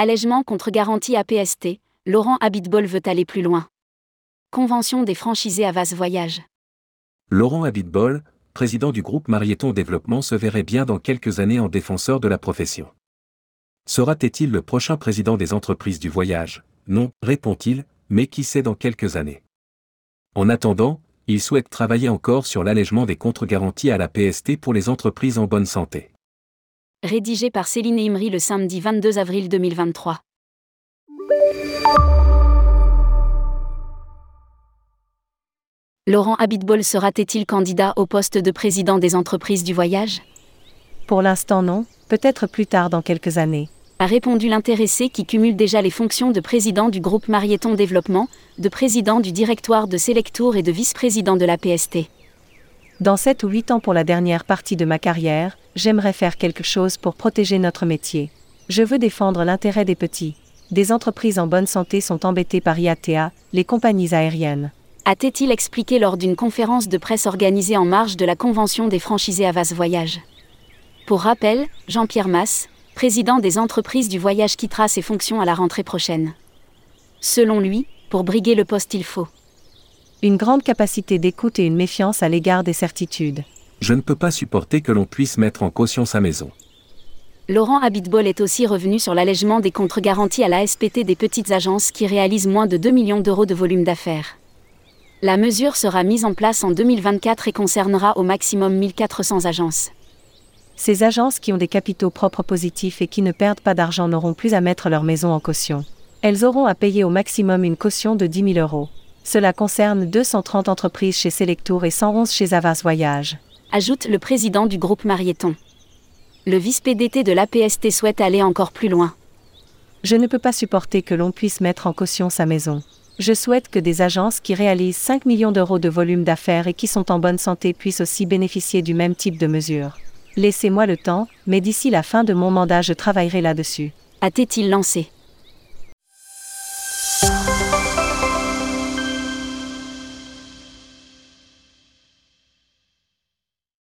Allègement contre garantie APST, Laurent Habitbol veut aller plus loin. Convention des franchisés à Vas Voyage. Laurent Habitbol, président du groupe Marieton Développement, se verrait bien dans quelques années en défenseur de la profession. Sera-t-il le prochain président des entreprises du voyage? Non, répond-il, mais qui sait dans quelques années. En attendant, il souhaite travailler encore sur l'allègement des contre-garanties à la PST pour les entreprises en bonne santé. Rédigé par Céline Imri le samedi 22 avril 2023. Laurent Habitbol sera-t-il candidat au poste de président des entreprises du voyage? Pour l'instant non, peut-être plus tard dans quelques années. A répondu l'intéressé qui cumule déjà les fonctions de président du groupe Marieton Développement, de président du directoire de Selectour et de vice-président de la PST. Dans 7 ou 8 ans pour la dernière partie de ma carrière, j'aimerais faire quelque chose pour protéger notre métier. Je veux défendre l'intérêt des petits. Des entreprises en bonne santé sont embêtées par IATA, les compagnies aériennes. A-t-il expliqué lors d'une conférence de presse organisée en marge de la convention des franchisés Avas Voyage. Pour rappel, Jean-Pierre Masse, président des entreprises du voyage quittera ses fonctions à la rentrée prochaine. Selon lui, pour briguer le poste il faut une grande capacité d'écoute et une méfiance à l'égard des certitudes. Je ne peux pas supporter que l'on puisse mettre en caution sa maison. Laurent Habitbol est aussi revenu sur l'allègement des contre-garanties à la SPT des petites agences qui réalisent moins de 2 millions d'euros de volume d'affaires. La mesure sera mise en place en 2024 et concernera au maximum 1400 agences. Ces agences qui ont des capitaux propres positifs et qui ne perdent pas d'argent n'auront plus à mettre leur maison en caution. Elles auront à payer au maximum une caution de 10 000 euros. Cela concerne 230 entreprises chez Selectour et 111 chez Avas Voyage. Ajoute le président du groupe Marieton. Le vice-PDT de l'APST souhaite aller encore plus loin. Je ne peux pas supporter que l'on puisse mettre en caution sa maison. Je souhaite que des agences qui réalisent 5 millions d'euros de volume d'affaires et qui sont en bonne santé puissent aussi bénéficier du même type de mesures. Laissez-moi le temps, mais d'ici la fin de mon mandat je travaillerai là-dessus. A-t-il lancé